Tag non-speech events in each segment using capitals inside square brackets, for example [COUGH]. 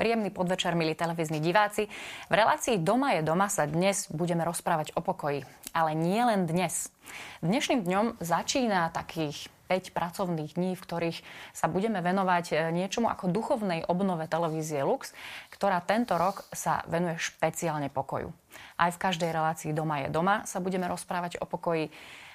Príjemný podvečer, milí televízni diváci. V relácii Doma je doma sa dnes budeme rozprávať o pokoji. Ale nie len dnes. Dnešným dňom začína takých 5 pracovných dní, v ktorých sa budeme venovať e, niečomu ako duchovnej obnove televízie Lux, ktorá tento rok sa venuje špeciálne pokoju. Aj v každej relácii Doma je doma sa budeme rozprávať o pokoji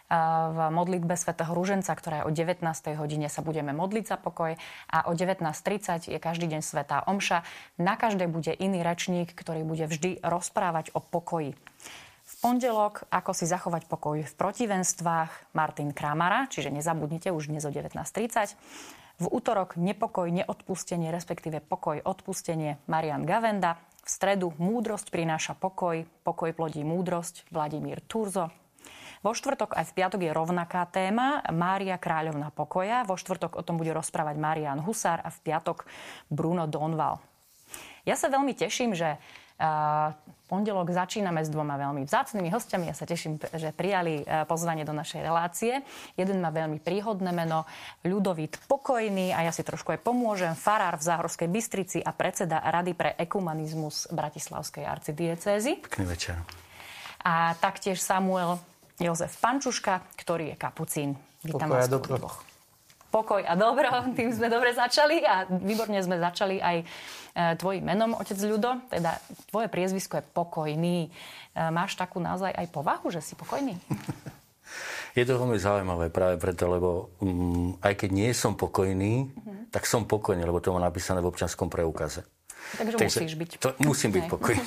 v modlitbe svätého Ruženca, ktorá je o 19. hodine sa budeme modliť za pokoj a o 19.30 je každý deň svätá Omša. Na každej bude iný rečník, ktorý bude vždy rozprávať o pokoji. V pondelok, ako si zachovať pokoj v protivenstvách, Martin Kramara, čiže nezabudnite už dnes o 19.30. V útorok nepokoj, neodpustenie, respektíve pokoj, odpustenie, Marian Gavenda. V stredu múdrosť prináša pokoj, pokoj plodí múdrosť, Vladimír Turzo. Vo štvrtok aj v piatok je rovnaká téma Mária Kráľovna pokoja. Vo štvrtok o tom bude rozprávať Marian Husár a v piatok Bruno Donval. Ja sa veľmi teším, že uh, pondelok začíname s dvoma veľmi vzácnými hostiami. Ja sa teším, že prijali uh, pozvanie do našej relácie. Jeden má veľmi príhodné meno, Ľudovít Pokojný a ja si trošku aj pomôžem. Farár v Záhorskej Bystrici a predseda Rady pre ekumanizmus Bratislavskej arcidiecézy. Pekný večer. A taktiež Samuel Jozef Pančuška, ktorý je kapucín. Vítam Pokoj vás a dobro. Pokoj a dobro, [LAUGHS] tým sme dobre začali a výborne sme začali aj e, tvojim menom, otec Ľudo, teda tvoje priezvisko je pokojný. E, máš takú naozaj aj povahu, že si pokojný? [LAUGHS] Je to veľmi zaujímavé práve preto, lebo um, aj keď nie som pokojný, mm-hmm. tak som pokojný, lebo to má napísané v občanskom preukaze. Takže, Takže musíš byť. To, musím byť pokojný.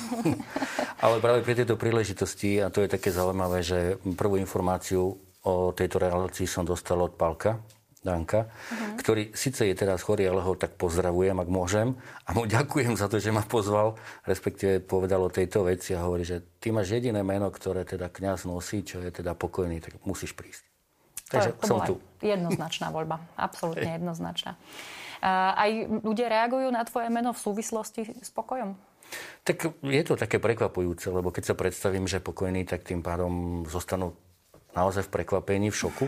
[LAUGHS] Ale práve pri tejto príležitosti, a to je také zaujímavé, že prvú informáciu o tejto relácii som dostal od Palka, Danka, uh-huh. ktorý síce je teraz chorý, ale ho tak pozdravujem, ak môžem. A mu ďakujem za to, že ma pozval, respektíve povedal o tejto veci a hovorí, že ty máš jediné meno, ktoré teda kňaz nosí, čo je teda pokojný, tak musíš prísť. Takže to, to som tu. jednoznačná voľba. Absolútne jednoznačná. Aj ľudia reagujú na tvoje meno v súvislosti s pokojom? Tak je to také prekvapujúce, lebo keď sa predstavím, že pokojný, tak tým pádom zostanú naozaj v prekvapení, v šoku.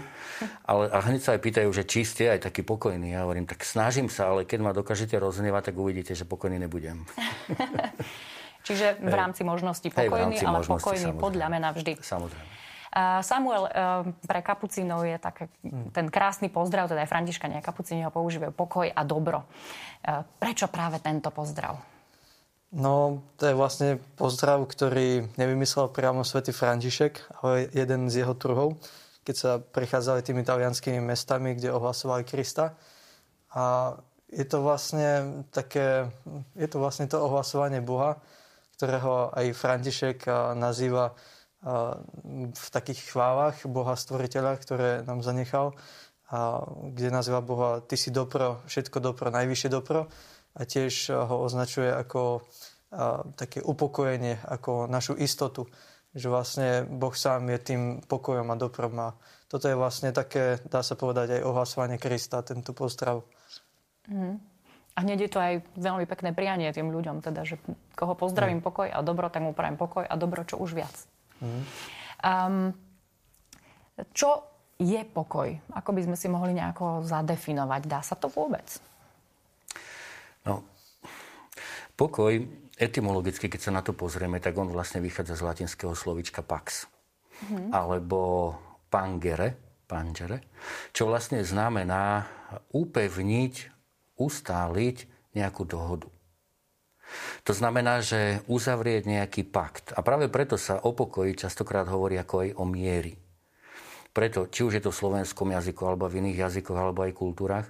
Ale, a hneď sa aj pýtajú, že či ste aj taký pokojný. Ja hovorím, tak snažím sa, ale keď ma dokážete roznevať, tak uvidíte, že pokojný nebudem. [LAUGHS] Čiže v rámci možnosti pokojný, Hej, ale možnosti, pokojný samozrejme. podľa mňa vždy. Samozrejme. Samuel, pre kapucínov je tak, ten krásny pozdrav, teda aj Františkania kapucíni ho používajú pokoj a dobro. Prečo práve tento pozdrav? No, to je vlastne pozdrav, ktorý nevymyslel priamo svätý František, ale jeden z jeho truhov, keď sa prechádzali tými talianskými mestami, kde ohlasovali Krista. A je to vlastne také, je to vlastne to ohlasovanie Boha, ktorého aj František nazýva v takých chválach Boha stvoriteľa, ktoré nám zanechal, a kde nazýva Boha Ty si dobro, všetko dobro, najvyššie dobro a tiež ho označuje ako a, také upokojenie, ako našu istotu, že vlastne Boh sám je tým pokojom a dobrom a toto je vlastne také, dá sa povedať, aj ohlasovanie Krista, tento pozdrav. Mm. A hneď je to aj veľmi pekné prianie tým ľuďom, teda, že koho pozdravím mm. pokoj a dobro, tak mu prajem pokoj a dobro čo už viac. Mm. Um, čo je pokoj? Ako by sme si mohli nejako zadefinovať? Dá sa to vôbec? No, pokoj, etymologicky, keď sa na to pozrieme, tak on vlastne vychádza z latinského slovička pax. Mm-hmm. Alebo pangere, pangere, čo vlastne znamená upevniť, ustáliť nejakú dohodu. To znamená, že uzavrieť nejaký pakt. A práve preto sa o pokoji častokrát hovorí ako aj o miery. Preto, či už je to v slovenskom jazyku, alebo v iných jazykoch, alebo aj kultúrach,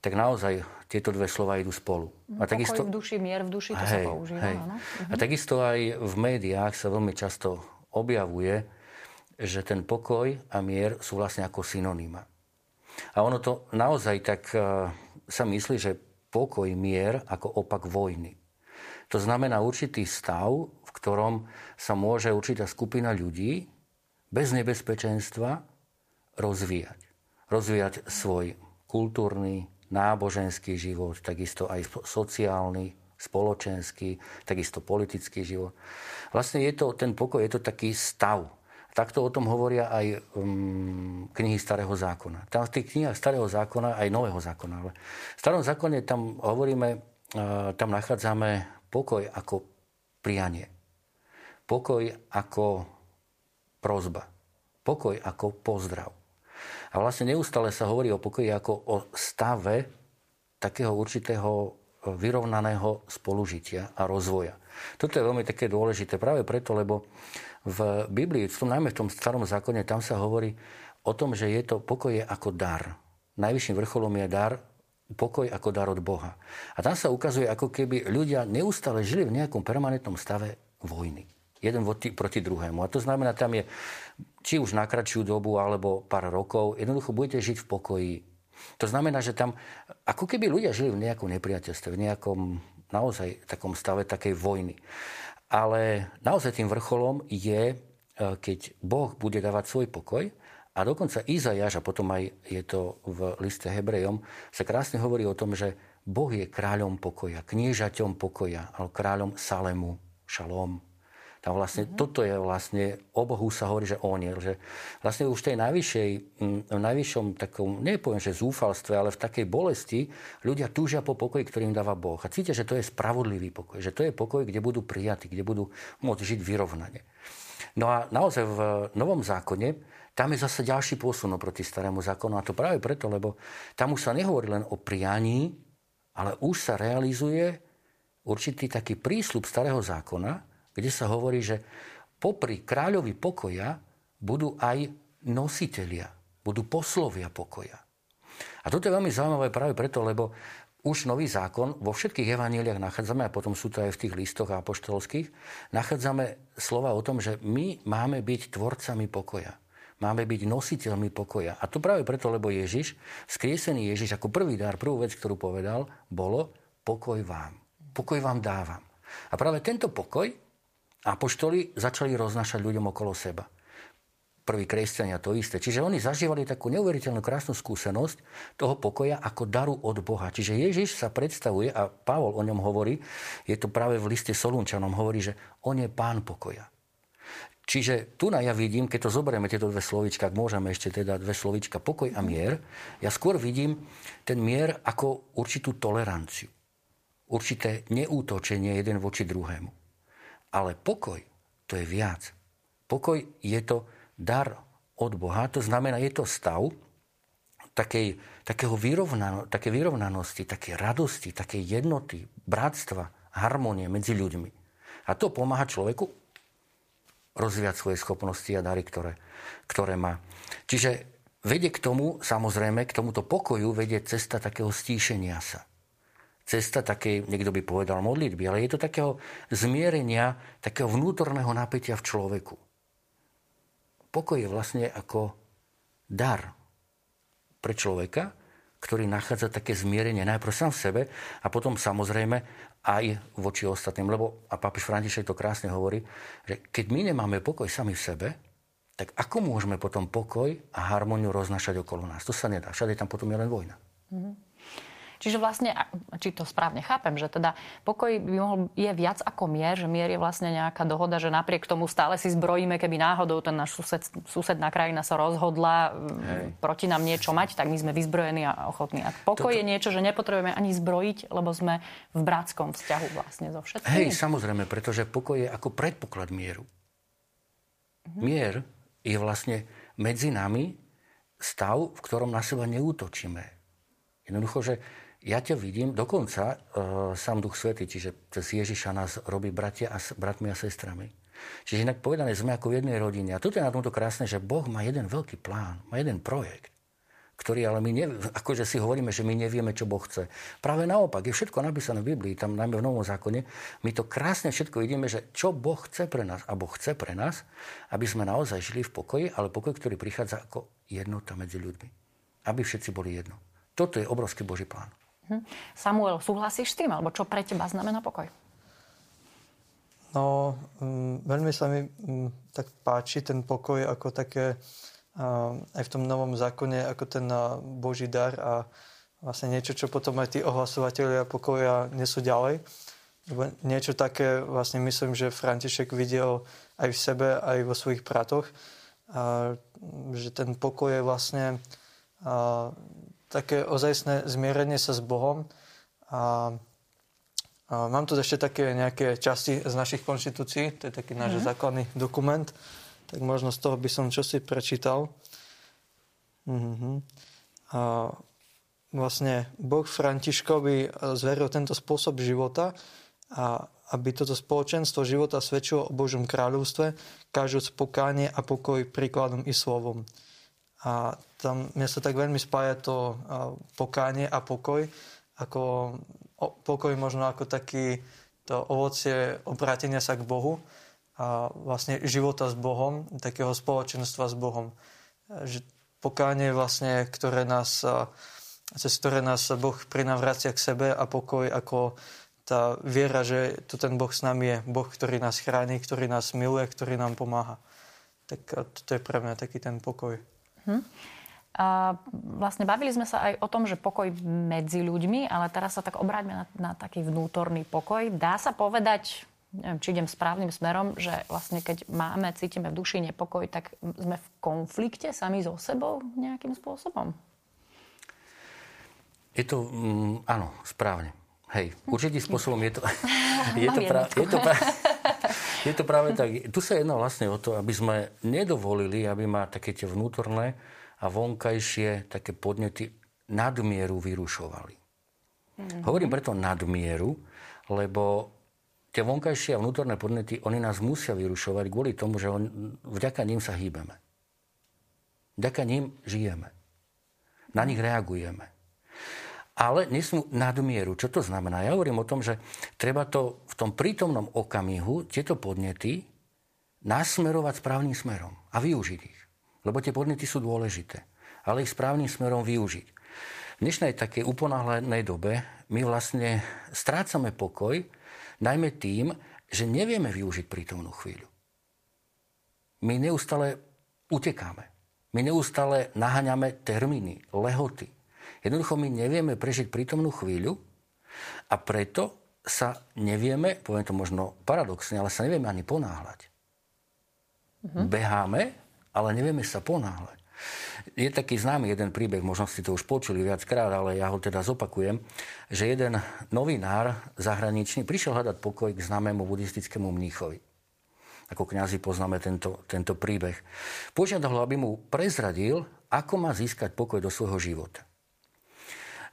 tak naozaj tieto dve slova idú spolu. A takisto, v duši, mier v duši, to hej, sa používa. Hej. Áno? A mhm. takisto aj v médiách sa veľmi často objavuje, že ten pokoj a mier sú vlastne ako synonýma. A ono to naozaj tak uh, sa myslí, že pokoj, mier ako opak vojny. To znamená určitý stav, v ktorom sa môže určitá skupina ľudí bez nebezpečenstva rozvíjať. Rozvíjať svoj kultúrny, náboženský život, takisto aj sociálny, spoločenský, takisto politický život. Vlastne je to, ten pokoj je to taký stav. Takto o tom hovoria aj um, knihy Starého zákona. Tam v tých knihách Starého zákona, aj Nového zákona. Ale v Starom zákone tam hovoríme tam nachádzame pokoj ako prianie. Pokoj ako prozba. Pokoj ako pozdrav. A vlastne neustále sa hovorí o pokoji ako o stave takého určitého vyrovnaného spolužitia a rozvoja. Toto je veľmi také dôležité práve preto, lebo v Biblii, v tom, najmä v tom starom zákone, tam sa hovorí o tom, že je to pokoje ako dar. Najvyšším vrcholom je dar, pokoj ako dar od Boha. A tam sa ukazuje, ako keby ľudia neustále žili v nejakom permanentnom stave vojny. Jeden proti druhému. A to znamená, tam je či už na kratšiu dobu alebo pár rokov, jednoducho budete žiť v pokoji. To znamená, že tam ako keby ľudia žili v nejakom nepriateľstve, v nejakom naozaj takom stave takej vojny. Ale naozaj tým vrcholom je, e, keď Boh bude dávať svoj pokoj a dokonca Izajaš, a potom aj je to v liste Hebrejom, sa krásne hovorí o tom, že Boh je kráľom pokoja, kniežaťom pokoja, alebo kráľom Salemu, Šalom. Tam vlastne, mm-hmm. toto je vlastne, o Bohu sa hovorí, že on je, že vlastne už v tej najvyššej, v najvyššom takom, nepoviem, že zúfalstve, ale v takej bolesti ľudia túžia po pokoji, ktorým dáva Boh. A cítia, že to je spravodlivý pokoj, že to je pokoj, kde budú prijatí, kde budú môcť žiť vyrovnane. No a naozaj v Novom zákone tam je zase ďalší posun oproti starému zákonu. A to práve preto, lebo tam už sa nehovorí len o prianí, ale už sa realizuje určitý taký prísľub starého zákona, kde sa hovorí, že popri kráľovi pokoja budú aj nositelia, budú poslovia pokoja. A toto je veľmi zaujímavé práve preto, lebo už nový zákon vo všetkých evaníliách nachádzame, a potom sú to aj v tých listoch apoštolských, nachádzame slova o tom, že my máme byť tvorcami pokoja. Máme byť nositeľmi pokoja. A to práve preto, lebo Ježiš, skriesený Ježiš, ako prvý dar, prvú vec, ktorú povedal, bolo pokoj vám. Pokoj vám dávam. A práve tento pokoj apoštoli začali roznašať ľuďom okolo seba. Prví kresťania to isté. Čiže oni zažívali takú neuveriteľnú krásnu skúsenosť toho pokoja ako daru od Boha. Čiže Ježiš sa predstavuje, a Pavol o ňom hovorí, je to práve v liste Solunčanom, hovorí, že on je pán pokoja. Čiže tu na ja vidím, keď to zoberieme tieto dve slovička, ak môžeme ešte teda dve slovička, pokoj a mier, ja skôr vidím ten mier ako určitú toleranciu. Určité neútočenie jeden voči druhému. Ale pokoj to je viac. Pokoj je to dar od Boha, to znamená, je to stav takej, takého vyrovnano, také vyrovnanosti, také radosti, také jednoty, bratstva, harmonie medzi ľuďmi. A to pomáha človeku rozvíjať svoje schopnosti a dary, ktoré, ktoré má. Čiže vedie k tomu, samozrejme, k tomuto pokoju vedie cesta takého stíšenia sa cesta takej, niekto by povedal modlitby, ale je to takého zmierenia, takého vnútorného napätia v človeku. Pokoj je vlastne ako dar pre človeka, ktorý nachádza také zmierenie najprv sám v sebe a potom samozrejme aj voči ostatným. Lebo, a pápež František to krásne hovorí, že keď my nemáme pokoj sami v sebe, tak ako môžeme potom pokoj a harmóniu roznašať okolo nás? To sa nedá. Všade tam potom je len vojna. Mm-hmm. Čiže vlastne, či to správne chápem, že teda pokoj by mohol, je viac ako mier, že mier je vlastne nejaká dohoda, že napriek tomu stále si zbrojíme, keby náhodou ten náš sused, susedná krajina sa rozhodla Hej. proti nám niečo mať, tak my sme vyzbrojení a ochotní. A pokoj Toto... je niečo, že nepotrebujeme ani zbrojiť, lebo sme v bratskom vzťahu vlastne so všetkými. Hej, samozrejme, pretože pokoj je ako predpoklad mieru. Mhm. Mier je vlastne medzi nami stav, v ktorom na seba neútočíme. Jednoducho, že ja ťa vidím, dokonca uh, sám Duch Svety, čiže cez Ježiša nás robí bratia a, bratmi a sestrami. Čiže inak povedané, sme ako v jednej rodine. A toto je na tomto krásne, že Boh má jeden veľký plán, má jeden projekt, ktorý ale my, ne, akože si hovoríme, že my nevieme, čo Boh chce. Práve naopak, je všetko napísané v Biblii, tam najmä v Novom zákone, my to krásne všetko vidíme, že čo Boh chce pre nás, a Boh chce pre nás, aby sme naozaj žili v pokoji, ale pokoj, ktorý prichádza ako jednota medzi ľuďmi. Aby všetci boli jedno. Toto je obrovský Boží plán. Hm. Samuel, súhlasíš s tým? Alebo čo pre teba znamená pokoj? No, um, veľmi sa mi um, tak páči ten pokoj ako také uh, aj v tom novom zákone, ako ten uh, Boží dar a vlastne niečo, čo potom aj tí ohlasovateľia pokoja nesú ďalej. Lebo niečo také vlastne myslím, že František videl aj v sebe, aj vo svojich bratoch. A, že ten pokoj je vlastne také ozajstné zmierenie sa s Bohom a Mám tu ešte také nejaké časti z našich konštitúcií, to je taký náš mm-hmm. základný dokument, tak možno z toho by som čosi prečítal. Mm-hmm. A vlastne Boh Františkovi zveril tento spôsob života a aby toto spoločenstvo života svedčilo o Božom kráľovstve, každú pokánie a pokoj príkladom i slovom. A tam mne sa tak veľmi spája to pokánie a pokoj, ako pokoj možno ako taký to ovocie obrátenia sa k Bohu a vlastne života s Bohom, takého spoločenstva s Bohom. Že pokánie vlastne, ktoré nás, cez ktoré nás Boh prinavracia k sebe a pokoj ako tá viera, že tu ten Boh s nami je. Boh, ktorý nás chráni, ktorý nás miluje, ktorý nám pomáha. Tak to je pre mňa taký ten pokoj. Hm. A vlastne bavili sme sa aj o tom, že pokoj medzi ľuďmi, ale teraz sa tak obráťme na, na taký vnútorný pokoj. Dá sa povedať, neviem, či idem správnym smerom, že vlastne keď máme, cítime v duši nepokoj, tak sme v konflikte sami so sebou nejakým spôsobom? Je to, mm, áno, správne. Hej, určitým spôsobom je to, [LAUGHS] je to, pra, je to, pra, je to práve tak. Tu sa jedná vlastne o to, aby sme nedovolili, aby ma také tie vnútorné a vonkajšie také podnety nadmieru vyrušovali. Mm-hmm. Hovorím preto nadmieru, lebo tie vonkajšie a vnútorné podnety, oni nás musia vyrušovať kvôli tomu, že on, vďaka ním sa hýbeme. Vďaka ním žijeme. Na nich reagujeme. Ale nesmú nadmieru. Čo to znamená? Ja hovorím o tom, že treba to v tom prítomnom okamihu, tieto podnety, nasmerovať správnym smerom a využiť ich lebo tie podnety sú dôležité, ale ich správnym smerom využiť. V dnešnej takej uponáhľadnej dobe my vlastne strácame pokoj, najmä tým, že nevieme využiť prítomnú chvíľu. My neustále utekáme. My neustále naháňame termíny, lehoty. Jednoducho my nevieme prežiť prítomnú chvíľu a preto sa nevieme, poviem to možno paradoxne, ale sa nevieme ani ponáhľať. Mm-hmm. Beháme ale nevieme sa ponáhľať. Je taký známy jeden príbeh, možno ste to už počuli viackrát, ale ja ho teda zopakujem, že jeden novinár zahraničný prišiel hľadať pokoj k známemu buddhistickému mníchovi. Ako kňazi poznáme tento, tento príbeh. Požiadal ho, aby mu prezradil, ako má získať pokoj do svojho života.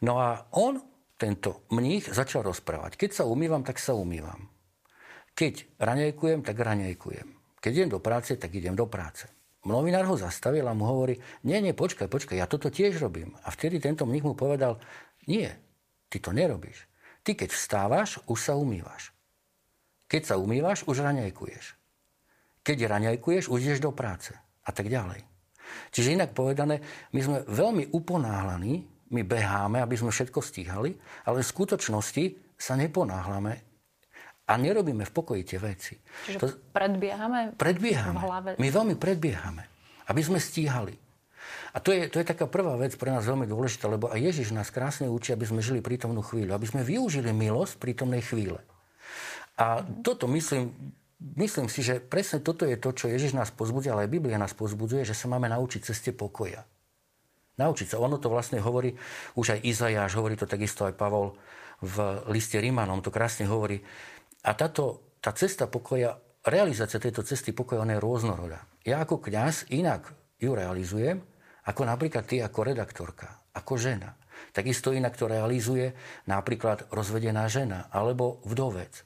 No a on, tento mních, začal rozprávať. Keď sa umývam, tak sa umývam. Keď raňajkujem, tak raňajkujem. Keď idem do práce, tak idem do práce. Novinár ho zastavil a mu hovorí, nie, nie, počkaj, počkaj, ja toto tiež robím. A vtedy tento mních mu povedal, nie, ty to nerobíš. Ty keď vstávaš, už sa umývaš. Keď sa umývaš, už raňajkuješ. Keď raňajkuješ, už ideš do práce. A tak ďalej. Čiže inak povedané, my sme veľmi uponáhlaní, my beháme, aby sme všetko stíhali, ale v skutočnosti sa neponáhlame, a nerobíme v pokoji tie veci. Čiže to, predbiehame? Predbiehame. V hlave. My veľmi predbiehame, aby sme stíhali. A to je, to je taká prvá vec pre nás veľmi dôležitá, lebo aj Ježiš nás krásne učí, aby sme žili prítomnú chvíľu, aby sme využili milosť prítomnej chvíle. A toto myslím, myslím si, že presne toto je to, čo Ježiš nás pozbudzuje, ale aj Biblia nás pozbudzuje, že sa máme naučiť ceste pokoja. Naučiť sa. Ono to vlastne hovorí, už aj Izajáš, hovorí to takisto aj Pavol v liste Rímanom, to krásne hovorí, a táto, tá cesta pokoja, realizácia tejto cesty pokoja, ona je rôznorodá. Ja ako kňaz inak ju realizujem, ako napríklad ty ako redaktorka, ako žena. Takisto inak to realizuje napríklad rozvedená žena, alebo vdovec,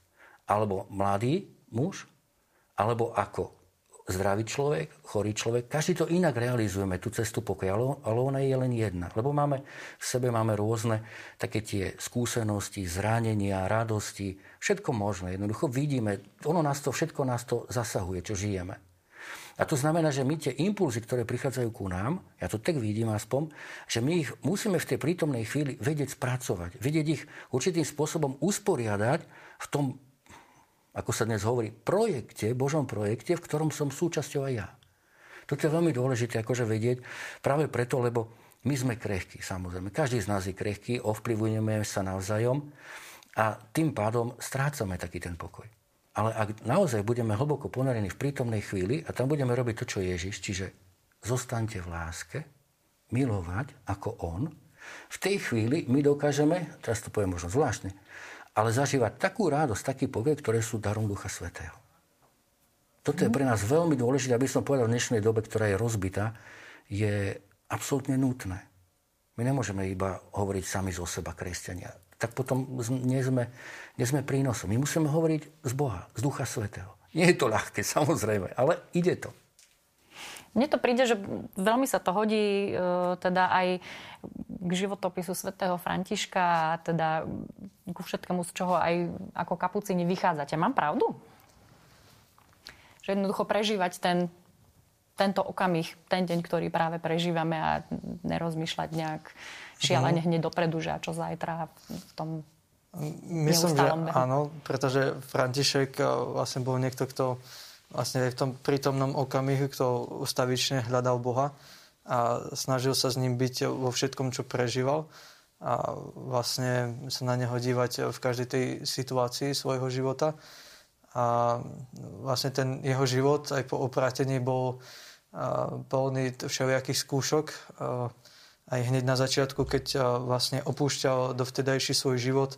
alebo mladý muž, alebo ako zdravý človek, chorý človek. Každý to inak realizujeme, tú cestu pokoja, ale ona je len jedna. Lebo máme, v sebe máme rôzne také tie skúsenosti, zranenia, radosti, všetko možné. Jednoducho vidíme, ono nás to, všetko nás to zasahuje, čo žijeme. A to znamená, že my tie impulzy, ktoré prichádzajú ku nám, ja to tak vidím aspoň, že my ich musíme v tej prítomnej chvíli vedieť spracovať, vedieť ich určitým spôsobom usporiadať v tom ako sa dnes hovorí, projekte, Božom projekte, v ktorom som súčasťou aj ja. Toto je veľmi dôležité akože vedieť práve preto, lebo my sme krehkí, samozrejme. Každý z nás je krehký, ovplyvujeme sa navzájom a tým pádom strácame taký ten pokoj. Ale ak naozaj budeme hlboko ponorení v prítomnej chvíli a tam budeme robiť to, čo Ježiš, čiže zostaňte v láske, milovať ako On, v tej chvíli my dokážeme, teraz to poviem možno zvláštne, ale zažívať takú radosť, taký poviek, ktoré sú darom Ducha Svetého. Toto je pre nás veľmi dôležité, aby som povedal v dnešnej dobe, ktorá je rozbitá, je absolútne nutné. My nemôžeme iba hovoriť sami zo seba, kresťania. Tak potom nie sme, nie sme prínosom. My musíme hovoriť z Boha, z Ducha Svetého. Nie je to ľahké, [LAUGHS] samozrejme, ale ide to. Mne to príde, že veľmi sa to hodí e, teda aj k životopisu svätého Františka a teda ku všetkému, z čoho aj ako kapucini vychádzate. Mám pravdu? Že jednoducho prežívať ten, tento okamih, ten deň, ktorý práve prežívame a nerozmýšľať nejak šialene mhm. hneď dopredu, že a čo zajtra v tom Myslím, že behu. áno, pretože František e, vlastne bol niekto, kto vlastne v tom prítomnom okamihu, kto ustavične hľadal Boha a snažil sa s ním byť vo všetkom, čo prežíval a vlastne sa na neho dívať v každej tej situácii svojho života. A vlastne ten jeho život aj po oprátení bol plný všelijakých skúšok aj hneď na začiatku, keď vlastne opúšťal dovtedajší svoj život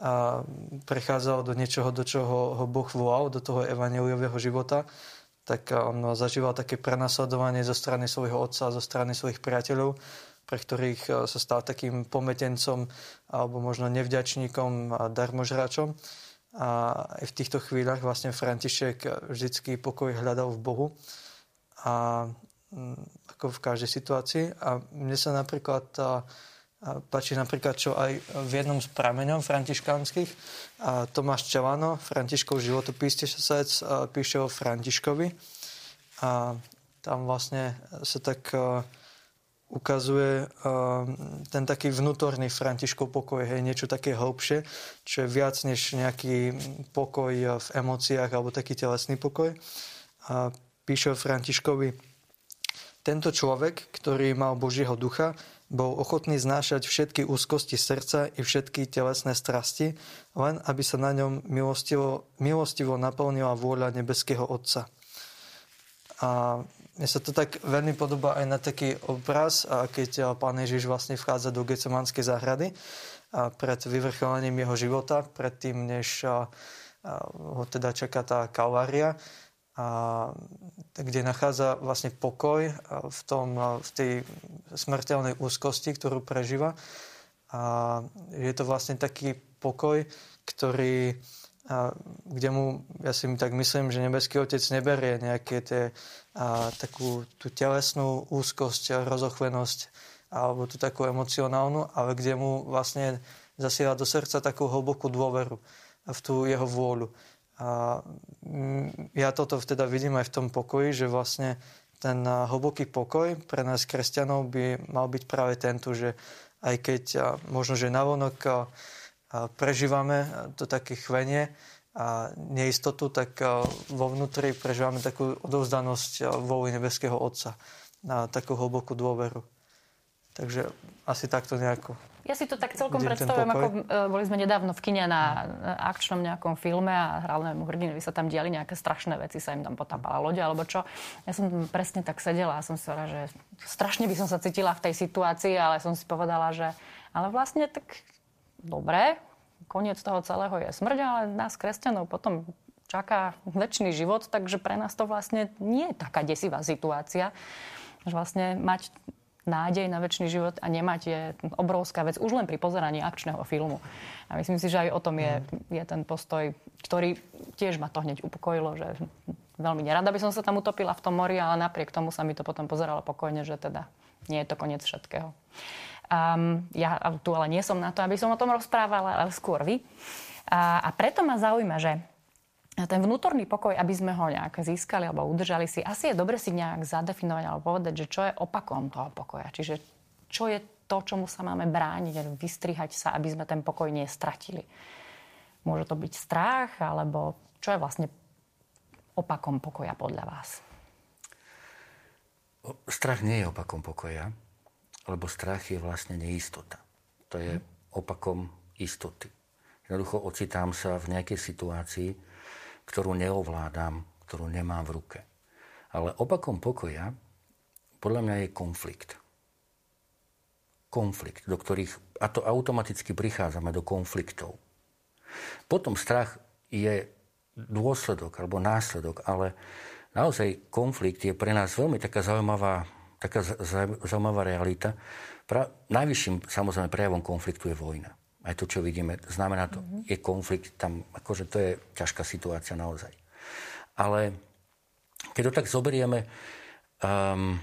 a prechádzal do niečoho, do čoho ho Boh volal, do toho evaneliového života, tak on zažíval také prenasledovanie zo strany svojho otca, zo strany svojich priateľov, pre ktorých sa stal takým pometencom alebo možno nevďačníkom a darmožráčom. A aj v týchto chvíľach vlastne František vždycky pokoj hľadal v Bohu. A ako v každej situácii. A mne sa napríklad tá, páči napríklad, čo aj v jednom z prameňov františkánskych a Tomáš Čelano, Františkov životopísateľ, píše o Františkovi. A tam vlastne sa tak ukazuje ten taký vnútorný Františkov pokoj, hej, niečo také hlbšie, čo je viac než nejaký pokoj v emóciách alebo taký telesný pokoj. A píše o Františkovi, tento človek, ktorý mal Božieho ducha, bol ochotný znášať všetky úzkosti srdca i všetky telesné strasti, len aby sa na ňom milostivo, milostivo naplnila vôľa nebeského Otca. A mne sa to tak veľmi podobá aj na taký obraz, keď pán Ježiš vlastne vchádza do Gecemanskej záhrady a pred vyvrcholením jeho života, predtým, než ho teda čaká tá kalvária, a, kde nachádza vlastne pokoj v, tom, v tej smrteľnej úzkosti, ktorú prežíva. A je to vlastne taký pokoj, ktorý, a, kde mu, ja si tak myslím, že nebeský otec neberie nejaké tie, a, takú tú telesnú úzkosť, rozochvenosť alebo tú takú emocionálnu, ale kde mu vlastne zasiela do srdca takú hlbokú dôveru v tú jeho vôľu. A mm, ja toto teda vidím aj v tom pokoji, že vlastne ten hlboký pokoj pre nás kresťanov by mal byť práve tento, že aj keď možno, že navonok prežívame to také chvenie a neistotu, tak vo vnútri prežívame takú odovzdanosť vôli nebeského Otca na takú hlbokú dôveru. Takže asi takto nejako. Ja si to tak celkom predstavujem, ako e, boli sme nedávno v kine na akčnom nejakom filme a hlavnému hrdinovi sa tam diali nejaké strašné veci, sa im tam potápala loď alebo čo. Ja som presne tak sedela a som si povedala, že strašne by som sa cítila v tej situácii, ale som si povedala, že ale vlastne tak dobre, koniec toho celého je smrť, ale nás kresťanov potom čaká väčší život, takže pre nás to vlastne nie je taká desivá situácia. Že vlastne mať nádej na väčší život a nemať je obrovská vec už len pri pozeraní akčného filmu. A myslím si, že aj o tom je, mm. je ten postoj, ktorý tiež ma to hneď upokojilo, že veľmi nerada by som sa tam utopila v tom mori, ale napriek tomu sa mi to potom pozeralo pokojne, že teda nie je to koniec všetkého. Um, ja tu ale nie som na to, aby som o tom rozprávala, ale skôr vy. A, a preto ma zaujíma, že ten vnútorný pokoj, aby sme ho nejak získali alebo udržali si, asi je dobre si nejak zadefinovať alebo povedať, že čo je opakom toho pokoja. Čiže čo je to, čomu sa máme brániť, vystrihať sa, aby sme ten pokoj nestratili. Môže to byť strach, alebo čo je vlastne opakom pokoja podľa vás? Strach nie je opakom pokoja, lebo strach je vlastne neistota. To je opakom istoty. Jednoducho ocitám sa v nejakej situácii, ktorú neovládam, ktorú nemám v ruke. Ale opakom pokoja podľa mňa je konflikt. Konflikt, do ktorých, a to automaticky prichádzame do konfliktov. Potom strach je dôsledok alebo následok, ale naozaj konflikt je pre nás veľmi taká zaujímavá, taká zaujímavá realita. Pra, najvyšším samozrejme prejavom konfliktu je vojna. Aj to, čo vidíme, znamená to, mm-hmm. je konflikt, tam akože to je ťažká situácia naozaj. Ale keď to tak zoberieme, um,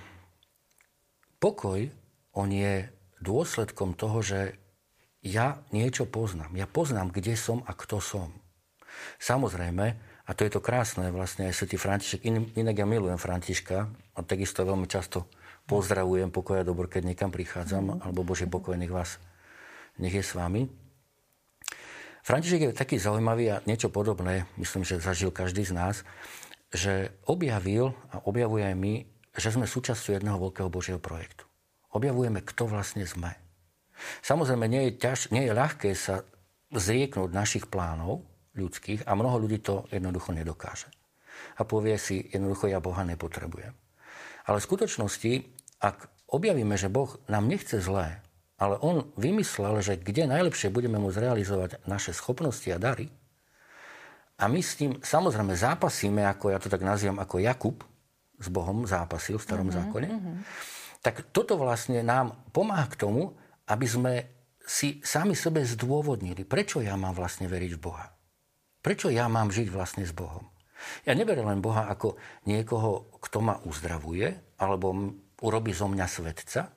pokoj, on je dôsledkom toho, že ja niečo poznám. Ja poznám, kde som a kto som. Samozrejme, a to je to krásne, vlastne aj svätý František, in, inak ja milujem Františka a takisto veľmi často pozdravujem pokoja dobro, keď niekam prichádzam, mm. alebo Bože pokoj, nech vás, nech je s vami. František je taký zaujímavý a niečo podobné, myslím, že zažil každý z nás, že objavil a objavuje aj my, že sme súčasťou jedného veľkého Božieho projektu. Objavujeme, kto vlastne sme. Samozrejme, nie je, ťaž, nie je ľahké sa zrieknúť našich plánov, ľudských a mnoho ľudí to jednoducho nedokáže. A povie si, jednoducho ja Boha nepotrebujem. Ale v skutočnosti, ak objavíme, že Boh nám nechce zlé, ale On vymyslel, že kde najlepšie budeme môcť realizovať naše schopnosti a dary, a my s tým samozrejme zápasíme, ako ja to tak nazývam, ako Jakub s Bohom zápasil v starom mm-hmm, zákone, mm-hmm. tak toto vlastne nám pomáha k tomu, aby sme si sami sebe zdôvodnili, prečo ja mám vlastne veriť v Boha. Prečo ja mám žiť vlastne s Bohom? Ja neberiem len Boha ako niekoho, kto ma uzdravuje, alebo urobí zo mňa svetca,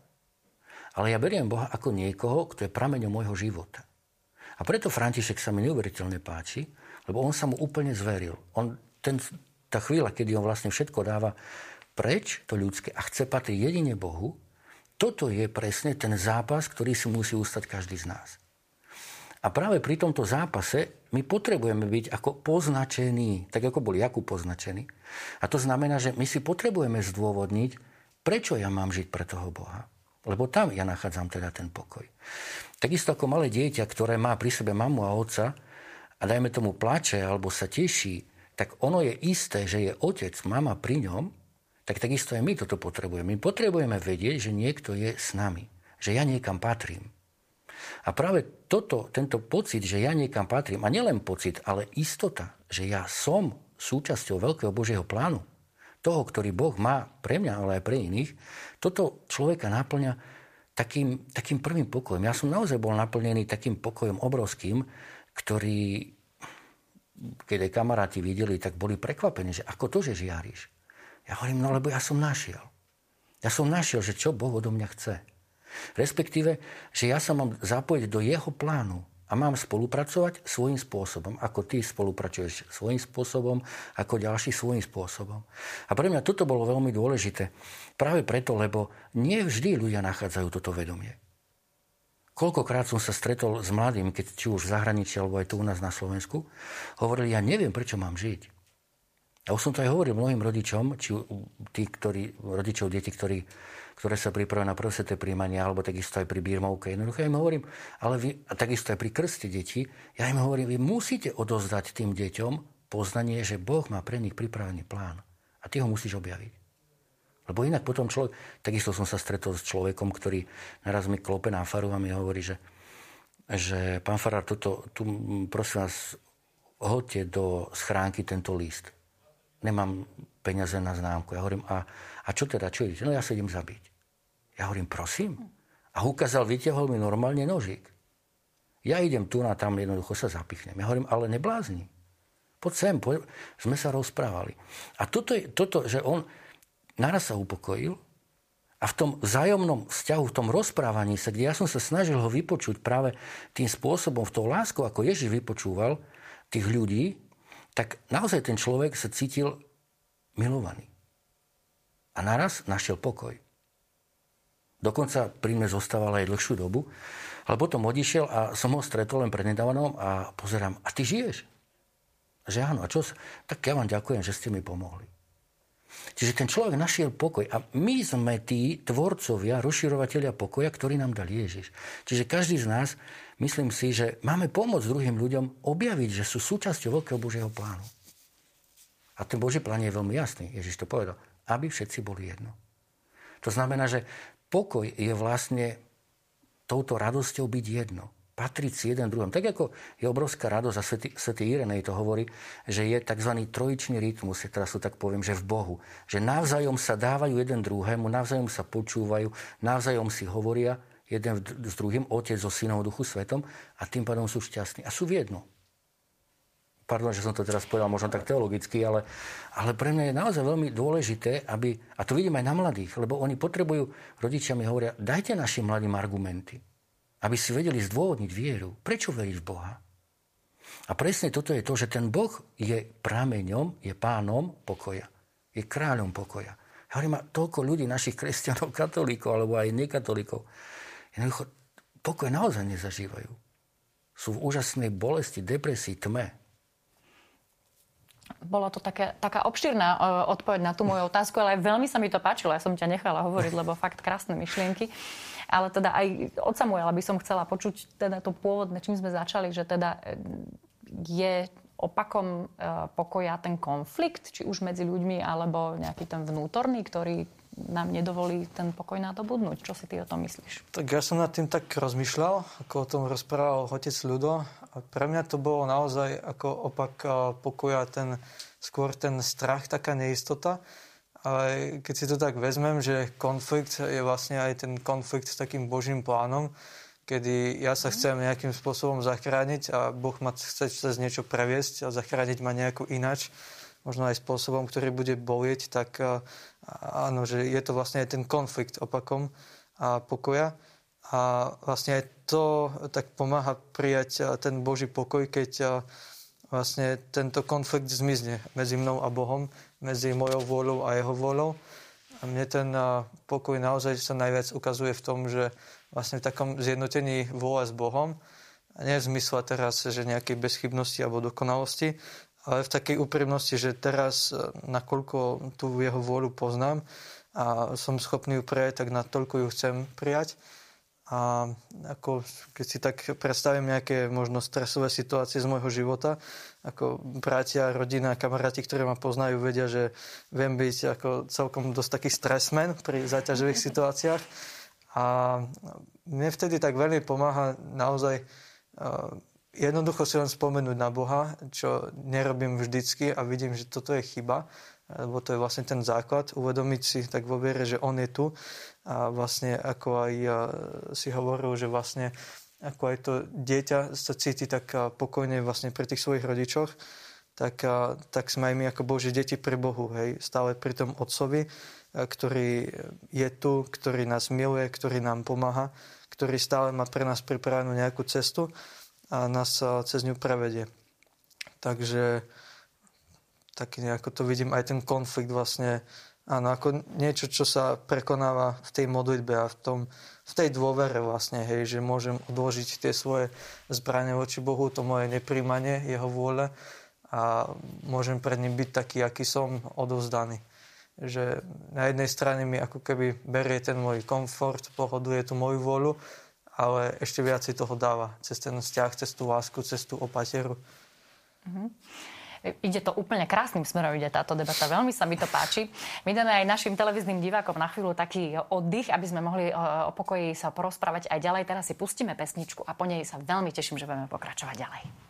ale ja beriem Boha ako niekoho, kto je prameňom môjho života. A preto František sa mi neuveriteľne páči, lebo on sa mu úplne zveril. On, ten, tá chvíľa, kedy on vlastne všetko dáva preč, to ľudské, a chce patriť jedine Bohu, toto je presne ten zápas, ktorý si musí ustať každý z nás. A práve pri tomto zápase my potrebujeme byť ako poznačení, tak ako bol Jakub poznačený. A to znamená, že my si potrebujeme zdôvodniť, prečo ja mám žiť pre toho Boha. Lebo tam ja nachádzam teda ten pokoj. Takisto ako malé dieťa, ktoré má pri sebe mamu a otca a dajme tomu plače alebo sa teší, tak ono je isté, že je otec, mama pri ňom, tak takisto aj my toto potrebujeme. My potrebujeme vedieť, že niekto je s nami, že ja niekam patrím. A práve toto, tento pocit, že ja niekam patrím, a nielen pocit, ale istota, že ja som súčasťou veľkého Božieho plánu, toho, ktorý Boh má pre mňa, ale aj pre iných, toto človeka náplňa takým, takým prvým pokojom. Ja som naozaj bol naplnený takým pokojom obrovským, ktorý, keď aj kamaráti videli, tak boli prekvapení, že ako to, že žiariš. Ja hovorím, no lebo ja som našiel. Ja som našiel, že čo Boh odo mňa chce. Respektíve, že ja sa mám zapojiť do jeho plánu a mám spolupracovať svojím spôsobom, ako ty spolupracuješ svojím spôsobom, ako ďalší svojím spôsobom. A pre mňa toto bolo veľmi dôležité. Práve preto, lebo nie vždy ľudia nachádzajú toto vedomie. Koľkokrát som sa stretol s mladými, keď či už v zahraničí, alebo aj tu u nás na Slovensku, hovorili, ja neviem, prečo mám žiť. A už som to aj hovoril mnohým rodičom, či tí, ktorí, rodičov detí, ktorí ktoré sa pripravujú na prvoseté príjmanie, alebo takisto aj pri birmovke. Jednoducho ja im hovorím, ale vy, a takisto aj pri krste detí, ja im hovorím, vy musíte odozdať tým deťom poznanie, že Boh má pre nich pripravený plán. A ty ho musíš objaviť. Lebo inak potom človek, takisto som sa stretol s človekom, ktorý naraz mi klope na faru a mi hovorí, že, že pán Farár, toto, tu prosím vás, hoďte do schránky tento list. Nemám peniaze na známku. Ja hovorím, a, a čo teda, čo idete? No ja sa zabiť. Ja hovorím, prosím. A ukázal, vytiahol mi normálne nožík. Ja idem tu na tam, jednoducho sa zapichnem. Ja hovorím, ale neblázni. Poď sem, poď. sme sa rozprávali. A toto, toto, že on naraz sa upokojil a v tom vzájomnom vzťahu, v tom rozprávaní sa, kde ja som sa snažil ho vypočuť práve tým spôsobom, v tou láskou, ako Ježiš vypočúval tých ľudí, tak naozaj ten človek sa cítil milovaný. A naraz našiel pokoj. Dokonca pri mne zostával aj dlhšiu dobu, ale potom odišiel a som ho stretol len prednedávnom a pozerám, a ty žiješ? Že áno, a čo? Tak ja vám ďakujem, že ste mi pomohli. Čiže ten človek našiel pokoj. A my sme tí tvorcovia, rozširovateľia pokoja, ktorý nám dal Ježiš. Čiže každý z nás, myslím si, že máme pomôcť druhým ľuďom objaviť, že sú súčasťou veľkého Božieho plánu. A ten Boží plán je veľmi jasný. Ježiš to povedal. Aby všetci boli jedno. To znamená, že Pokoj je vlastne touto radosťou byť jedno. patriť si jeden druhom. Tak ako je obrovská radosť, a Svetý, Svetý Irenej to hovorí, že je tzv. trojičný rytmus, teraz to tak poviem, že v Bohu. Že navzájom sa dávajú jeden druhému, navzájom sa počúvajú, navzájom si hovoria jeden s druhým, Otec so Synom, Duchu Svetom a tým pádom sú šťastní. A sú v jedno. Pardon, že som to teraz povedal možno tak teologicky, ale, ale pre mňa je naozaj veľmi dôležité, aby, a to vidím aj na mladých, lebo oni potrebujú, rodičia mi hovoria, dajte našim mladým argumenty aby si vedeli zdôvodniť vieru. Prečo veriť v Boha? A presne toto je to, že ten Boh je prameňom, je pánom pokoja. Je kráľom pokoja. Ja hovorím, toľko ľudí, našich kresťanov, katolíkov alebo aj nekatolíkov, jednoducho pokoj naozaj nezažívajú. Sú v úžasnej bolesti, depresii, tme. Bola to také, taká obšírna uh, odpoveď na tú moju otázku, ale veľmi sa mi to páčilo. Ja som ťa nechala hovoriť, lebo fakt krásne myšlienky. Ale teda aj od Samuela by som chcela počuť teda to pôvodné, čím sme začali, že teda e, je opakom e, pokoja ten konflikt, či už medzi ľuďmi, alebo nejaký ten vnútorný, ktorý nám nedovolí ten pokoj nadobudnúť. Čo si ty o tom myslíš? Tak ja som nad tým tak rozmýšľal, ako o tom rozprával otec Ľudo. A pre mňa to bolo naozaj ako opak e, pokoja, ten, skôr ten strach, taká neistota. Ale keď si to tak vezmem, že konflikt je vlastne aj ten konflikt s takým Božím plánom, kedy ja sa mhm. chcem nejakým spôsobom zachrániť a Boh ma chce cez niečo previesť a zachrániť ma nejako inač, možno aj spôsobom, ktorý bude bolieť, tak áno, že je to vlastne aj ten konflikt opakom a pokoja. A vlastne aj to tak pomáha prijať ten Boží pokoj, keď vlastne tento konflikt zmizne medzi mnou a Bohom medzi mojou vôľou a jeho vôľou. A mne ten pokoj naozaj sa najviac ukazuje v tom, že vlastne v takom zjednotení vôle s Bohom, a nie v zmysle teraz, že nejakej bezchybnosti alebo dokonalosti, ale v takej úprimnosti, že teraz, nakoľko tú jeho vôľu poznám a som schopný ju prijať, tak na toľko ju chcem prijať. A ako, keď si tak predstavím nejaké možno stresové situácie z môjho života, ako bratia, rodina, kamaráti, ktorí ma poznajú, vedia, že viem byť ako celkom dosť taký stresmen pri zaťažových [LAUGHS] situáciách. A mne vtedy tak veľmi pomáha naozaj jednoducho si len spomenúť na Boha, čo nerobím vždycky a vidím, že toto je chyba, lebo to je vlastne ten základ, uvedomiť si tak vo viere, že On je tu a vlastne ako aj si hovoril, že vlastne ako aj to dieťa sa cíti tak pokojne vlastne pri tých svojich rodičoch, tak, tak sme aj my ako Boží deti pri Bohu, hej, stále pri tom Otcovi, ktorý je tu, ktorý nás miluje, ktorý nám pomáha, ktorý stále má pre nás pripravenú nejakú cestu a nás cez ňu prevedie. Takže tak nejako to vidím, aj ten konflikt vlastne Áno, ako niečo, čo sa prekonáva v tej modlitbe a v, tom, v tej dôvere vlastne, hej, že môžem odložiť tie svoje zbranie voči Bohu, to moje nepríjmanie, jeho vôle a môžem pred ním byť taký, aký som odovzdaný. Že na jednej strane mi ako keby berie ten môj komfort, pohoduje tú moju vôľu, ale ešte viac si toho dáva cez ten vzťah, cez tú lásku, cez tú opateru. Mm-hmm. Ide to úplne krásnym smerom, ide táto debata. Veľmi sa mi to páči. My dáme aj našim televíznym divákom na chvíľu taký oddych, aby sme mohli o pokoji sa porozprávať aj ďalej. Teraz si pustíme pesničku a po nej sa veľmi teším, že budeme pokračovať ďalej.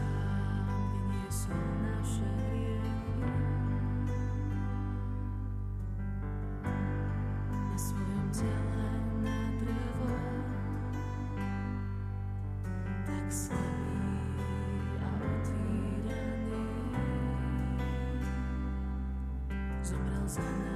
ti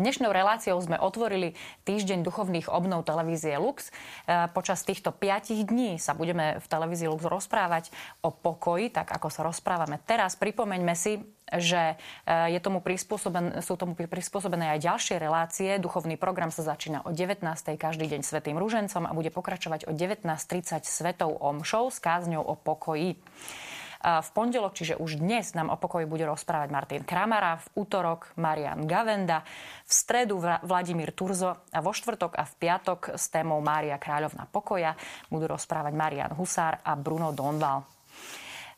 Dnešnou reláciou sme otvorili týždeň duchovných obnov televízie Lux. E, počas týchto piatich dní sa budeme v televízii Lux rozprávať o pokoji, tak ako sa rozprávame teraz. Pripomeňme si, že e, je tomu sú tomu prispôsobené aj ďalšie relácie. Duchovný program sa začína o 19. každý deň Svetým rúžencom a bude pokračovať o 19.30 Svetou omšou s kázňou o pokoji. V pondelok, čiže už dnes nám o pokoji bude rozprávať Martin Kramara, v útorok Marian Gavenda, v stredu Vladimír Turzo a vo štvrtok a v piatok s témou Mária Kráľovna pokoja budú rozprávať Marian Husár a Bruno Donval.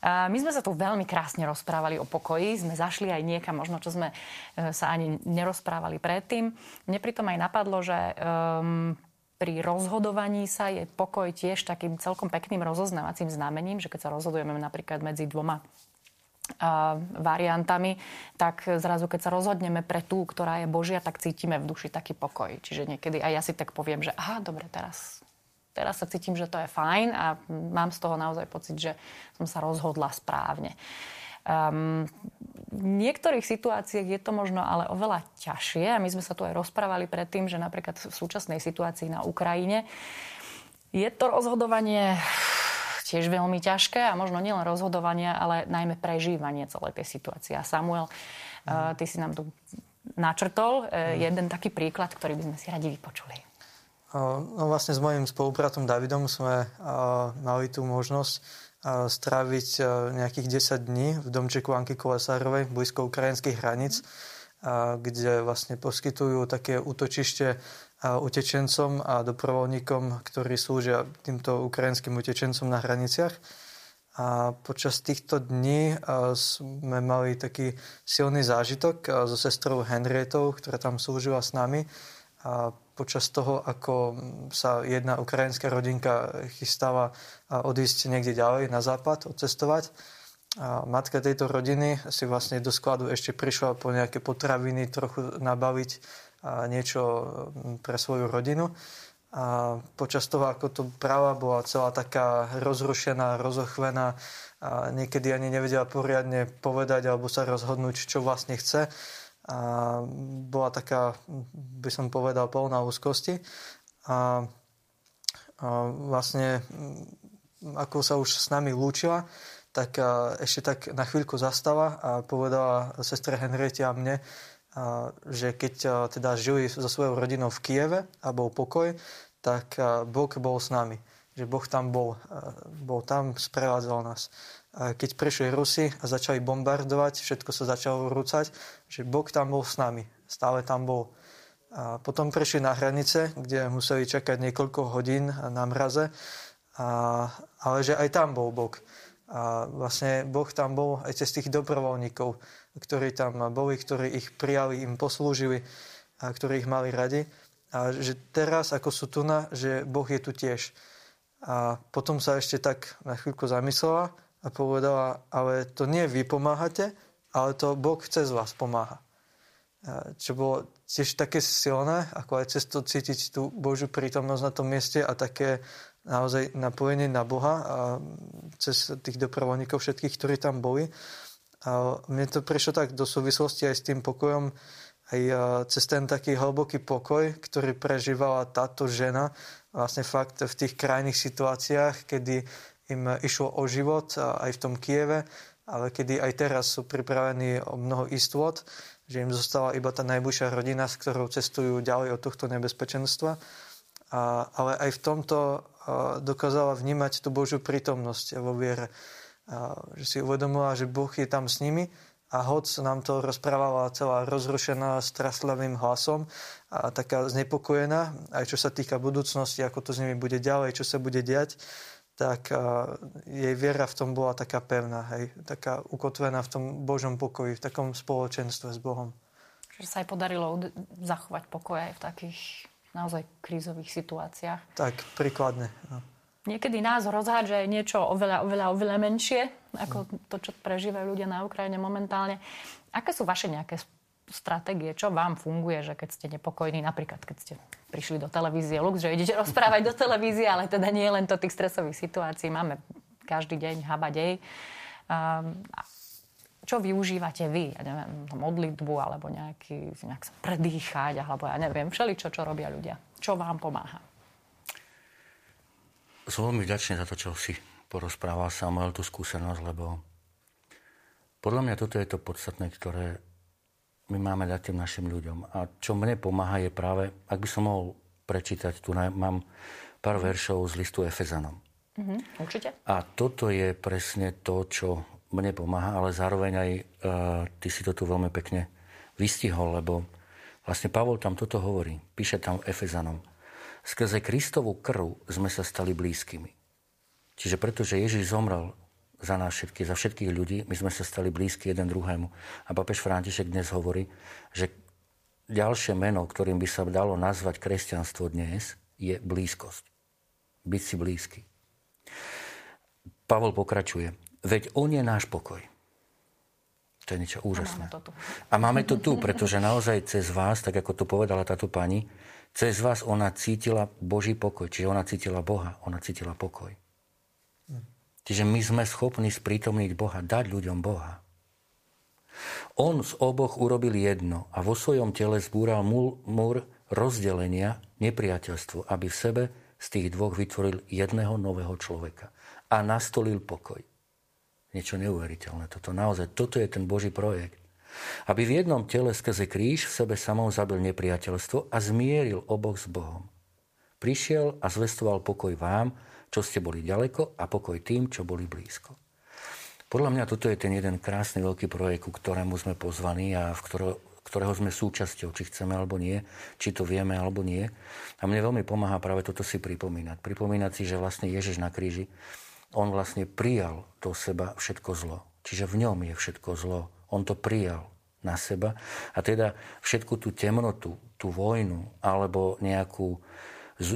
My sme sa tu veľmi krásne rozprávali o pokoji, sme zašli aj niekam, možno čo sme e, sa ani nerozprávali predtým. Mne pritom aj napadlo, že um, pri rozhodovaní sa je pokoj tiež takým celkom pekným rozoznávacím znamením, že keď sa rozhodujeme napríklad medzi dvoma a variantami, tak zrazu, keď sa rozhodneme pre tú, ktorá je Božia, tak cítime v duši taký pokoj. Čiže niekedy aj ja si tak poviem, že aha, dobre, teraz teraz sa cítim, že to je fajn a mám z toho naozaj pocit, že som sa rozhodla správne. Um, niektorých situáciách je to možno ale oveľa ťažšie a my sme sa tu aj rozprávali predtým, že napríklad v súčasnej situácii na Ukrajine je to rozhodovanie tiež veľmi ťažké a možno nielen rozhodovanie, ale najmä prežívanie celej tej situácie. A Samuel, mm. ty si nám tu načrtol uh, jeden taký príklad, ktorý by sme si radi vypočuli. No vlastne s mojim spolubratom Davidom sme mali tú možnosť stráviť nejakých 10 dní v domčeku Anky Kolesárovej blízko ukrajinských hraníc, kde vlastne poskytujú také útočište utečencom a doprovodníkom, ktorí slúžia týmto ukrajinským utečencom na hraniciach. A počas týchto dní sme mali taký silný zážitok so sestrou Henrietou, ktorá tam slúžila s nami. A počas toho, ako sa jedna ukrajinská rodinka chystala odísť niekde ďalej na západ, odcestovať. A matka tejto rodiny si vlastne do skladu ešte prišla po nejaké potraviny, trochu nabaviť a niečo pre svoju rodinu. A počas toho, ako to práva bola celá taká rozrušená, rozochvená, a niekedy ani nevedela poriadne povedať alebo sa rozhodnúť, čo vlastne chce, a bola taká, by som povedal, plná úzkosti. A, a vlastne, ako sa už s nami lúčila, tak ešte tak na chvíľku zastala a povedala sestre Henriete a mne, a, že keď teda žili so svojou rodinou v Kieve a bol pokoj, tak Boh bol s nami. Že Boh tam bol. Bol tam, sprevádzal nás keď prišli Rusi a začali bombardovať, všetko sa začalo rúcať, že Boh tam bol s nami, stále tam bol. A potom prišli na hranice, kde museli čakať niekoľko hodín na mraze, a, ale že aj tam bol Boh. A vlastne Boh tam bol aj cez tých dobrovoľníkov, ktorí tam boli, ktorí ich prijali, im poslúžili a ktorí ich mali radi. A že teraz, ako sú tu na, že Boh je tu tiež. A potom sa ešte tak na chvíľku zamyslela a povedala, ale to nie vy pomáhate, ale to Boh cez vás pomáha. Čo bolo tiež také silné, ako aj cez to cítiť tú Božiu prítomnosť na tom mieste a také naozaj napojenie na Boha a cez tých doprovodníkov všetkých, ktorí tam boli. A mne to prišlo tak do súvislosti aj s tým pokojom, aj cez ten taký hlboký pokoj, ktorý prežívala táto žena vlastne fakt v tých krajných situáciách, kedy im išlo o život aj v tom Kieve, ale kedy aj teraz sú pripravení o mnoho istôt, že im zostala iba tá najbližšia rodina, s ktorou cestujú ďalej od tohto nebezpečenstva. A, ale aj v tomto dokázala vnímať tú Božiu prítomnosť vo viere. A, že si uvedomila, že Boh je tam s nimi a hoc nám to rozprávala celá rozrušená strastlivým hlasom a taká znepokojená, aj čo sa týka budúcnosti, ako to s nimi bude ďalej, čo sa bude diať, tak jej viera v tom bola taká pevná, hej, taká ukotvená v tom Božom pokoji, v takom spoločenstve s Bohom. Že sa aj podarilo zachovať pokoj aj v takých naozaj krízových situáciách. Tak, príkladne. No. Niekedy nás rozhádže niečo oveľa, oveľa, oveľa menšie, ako to, čo prežívajú ľudia na Ukrajine momentálne. Aké sú vaše nejaké stratégie, čo vám funguje, že keď ste nepokojní, napríklad keď ste prišli do televízie Lux, že idete [LAUGHS] rozprávať do televízie, ale teda nie len to tých stresových situácií. Máme každý deň habadej. Um, čo využívate vy? Ja neviem, modlitbu, alebo nejaký, nejak sa predýchať, alebo ja neviem, všeličo, čo robia ľudia. Čo vám pomáha? Som veľmi vďačný za to, čo si porozprával Samuel, tú skúsenosť, lebo podľa mňa toto je to podstatné, ktoré my máme dať tým našim ľuďom. A čo mne pomáha je práve, ak by som mohol prečítať, tu mám pár veršov z listu Efezanom. Mm-hmm, určite. A toto je presne to, čo mne pomáha, ale zároveň aj uh, ty si to tu veľmi pekne vystihol, lebo vlastne Pavol tam toto hovorí. Píše tam Efezanom. Skrze Kristovu krv sme sa stali blízkymi. Čiže pretože Ježiš zomrel za nás všetkých, za všetkých ľudí, my sme sa stali blízky jeden druhému. A papež František dnes hovorí, že ďalšie meno, ktorým by sa dalo nazvať kresťanstvo dnes, je blízkosť. Byť si blízky. Pavol pokračuje. Veď on je náš pokoj. To je niečo úžasné. A máme to tu. A máme to tu, pretože naozaj cez vás, tak ako to povedala táto pani, cez vás ona cítila Boží pokoj. Čiže ona cítila Boha, ona cítila pokoj. Čiže my sme schopní sprítomniť Boha, dať ľuďom Boha. On z oboch urobil jedno a vo svojom tele zbúral múr rozdelenia, nepriateľstvo, aby v sebe z tých dvoch vytvoril jedného nového človeka a nastolil pokoj. Niečo neuveriteľné. Toto naozaj, toto je ten Boží projekt. Aby v jednom tele skrze kríž v sebe samom zabil nepriateľstvo a zmieril oboch s Bohom. Prišiel a zvestoval pokoj vám, čo ste boli ďaleko a pokoj tým, čo boli blízko. Podľa mňa toto je ten jeden krásny veľký projekt, ku ktorému sme pozvaní a v ktorého, ktorého sme súčasťou, či chceme alebo nie, či to vieme alebo nie. A mne veľmi pomáha práve toto si pripomínať. Pripomínať si, že vlastne Ježiš na kríži, on vlastne prijal do seba všetko zlo. Čiže v ňom je všetko zlo. On to prijal na seba. A teda všetku tú temnotu, tú vojnu, alebo nejakú,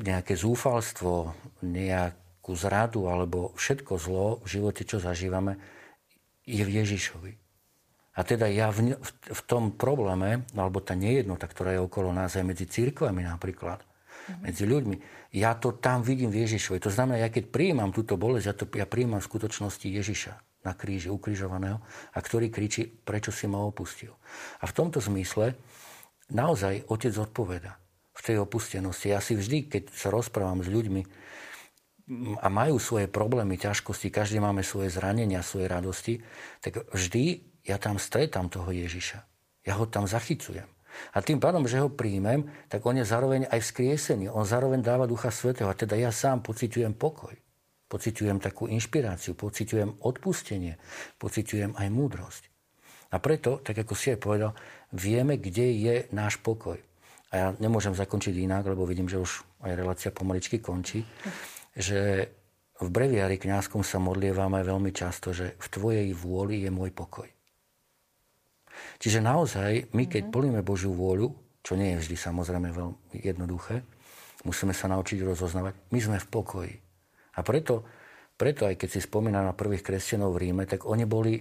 nejaké zúfalstvo, nejak, ku zradu alebo všetko zlo v živote, čo zažívame, je v Ježišovi. A teda ja v, v, v tom probléme, alebo tá nejednota, ktorá je okolo nás aj medzi církvami napríklad, mm-hmm. medzi ľuďmi, ja to tam vidím v Ježišovi. To znamená, ja keď prijímam túto bolesť, ja, to, ja prijímam v skutočnosti Ježiša na kríži, ukrižovaného, a ktorý kričí, prečo si ma opustil. A v tomto zmysle naozaj Otec odpoveda v tej opustenosti. Ja si vždy, keď sa rozprávam s ľuďmi, a majú svoje problémy, ťažkosti, každý máme svoje zranenia, svoje radosti, tak vždy ja tam stretám toho Ježiša. Ja ho tam zachycujem. A tým pádom, že ho príjmem, tak on je zároveň aj vzkriesený. On zároveň dáva Ducha Svetého. A teda ja sám pociťujem pokoj. Pociťujem takú inšpiráciu, pociťujem odpustenie, pociťujem aj múdrosť. A preto, tak ako si aj povedal, vieme, kde je náš pokoj. A ja nemôžem zakončiť inak, lebo vidím, že už aj relácia pomaličky končí že v breviári kňazskom sa modlievame veľmi často, že v Tvojej vôli je môj pokoj. Čiže naozaj, my keď mm-hmm. políme Božiu vôľu, čo nie je vždy samozrejme veľmi jednoduché, musíme sa naučiť rozoznávať, my sme v pokoji. A preto, preto aj keď si spomína na prvých kresťanov v Ríme, tak oni boli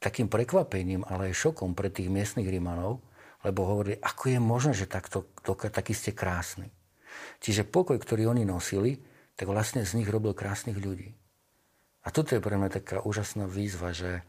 takým prekvapením, ale aj šokom pre tých miestnych Rímanov, lebo hovorili, ako je možné, že takto, to, taký ste krásni. Čiže pokoj, ktorý oni nosili, tak vlastne z nich robil krásnych ľudí. A toto je pre mňa taká úžasná výzva, že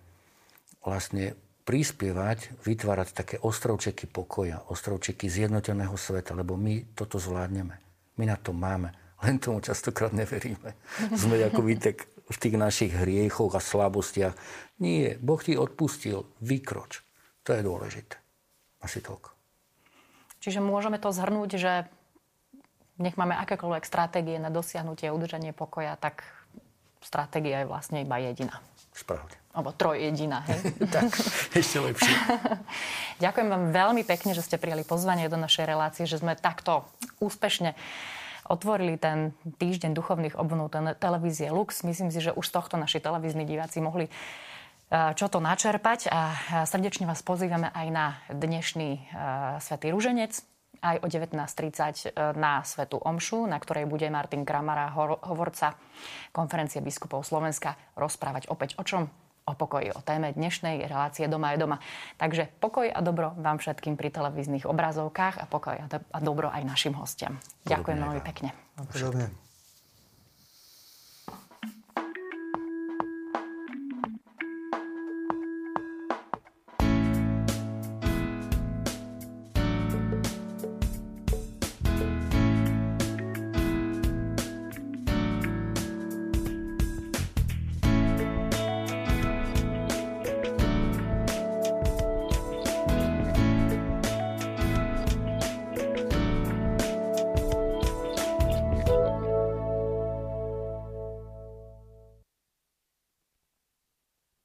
vlastne prispievať, vytvárať také ostrovčeky pokoja, ostrovčeky zjednoteného sveta, lebo my toto zvládneme. My na to máme. Len tomu častokrát neveríme. [LAUGHS] Sme akoby tak v tých našich hriechoch a slabostiach. Nie, Boh ti odpustil, vykroč. To je dôležité. Asi toľko. Čiže môžeme to zhrnúť, že nech máme akékoľvek stratégie na dosiahnutie a udržanie pokoja, tak stratégia je vlastne iba jediná. Správne. Alebo trojjediná, hej? [LAUGHS] tak, ešte lepšie. [LAUGHS] Ďakujem vám veľmi pekne, že ste prijali pozvanie do našej relácie, že sme takto úspešne otvorili ten týždeň duchovných obnov televízie Lux. Myslím si, že už z tohto naši televízni diváci mohli eh, čo to načerpať a srdečne vás pozývame aj na dnešný uh, Svetý Ruženec, aj o 19.30 e, na Svetu Omšu, na ktorej bude Martin Kramara, hovorca konferencie biskupov Slovenska, rozprávať opäť o čom? O pokoji, o téme dnešnej relácie Doma je doma. Takže pokoj a dobro vám všetkým pri televíznych obrazovkách a pokoj a dobro aj našim hostiam. Ďakujem veľmi pekne. Podobne.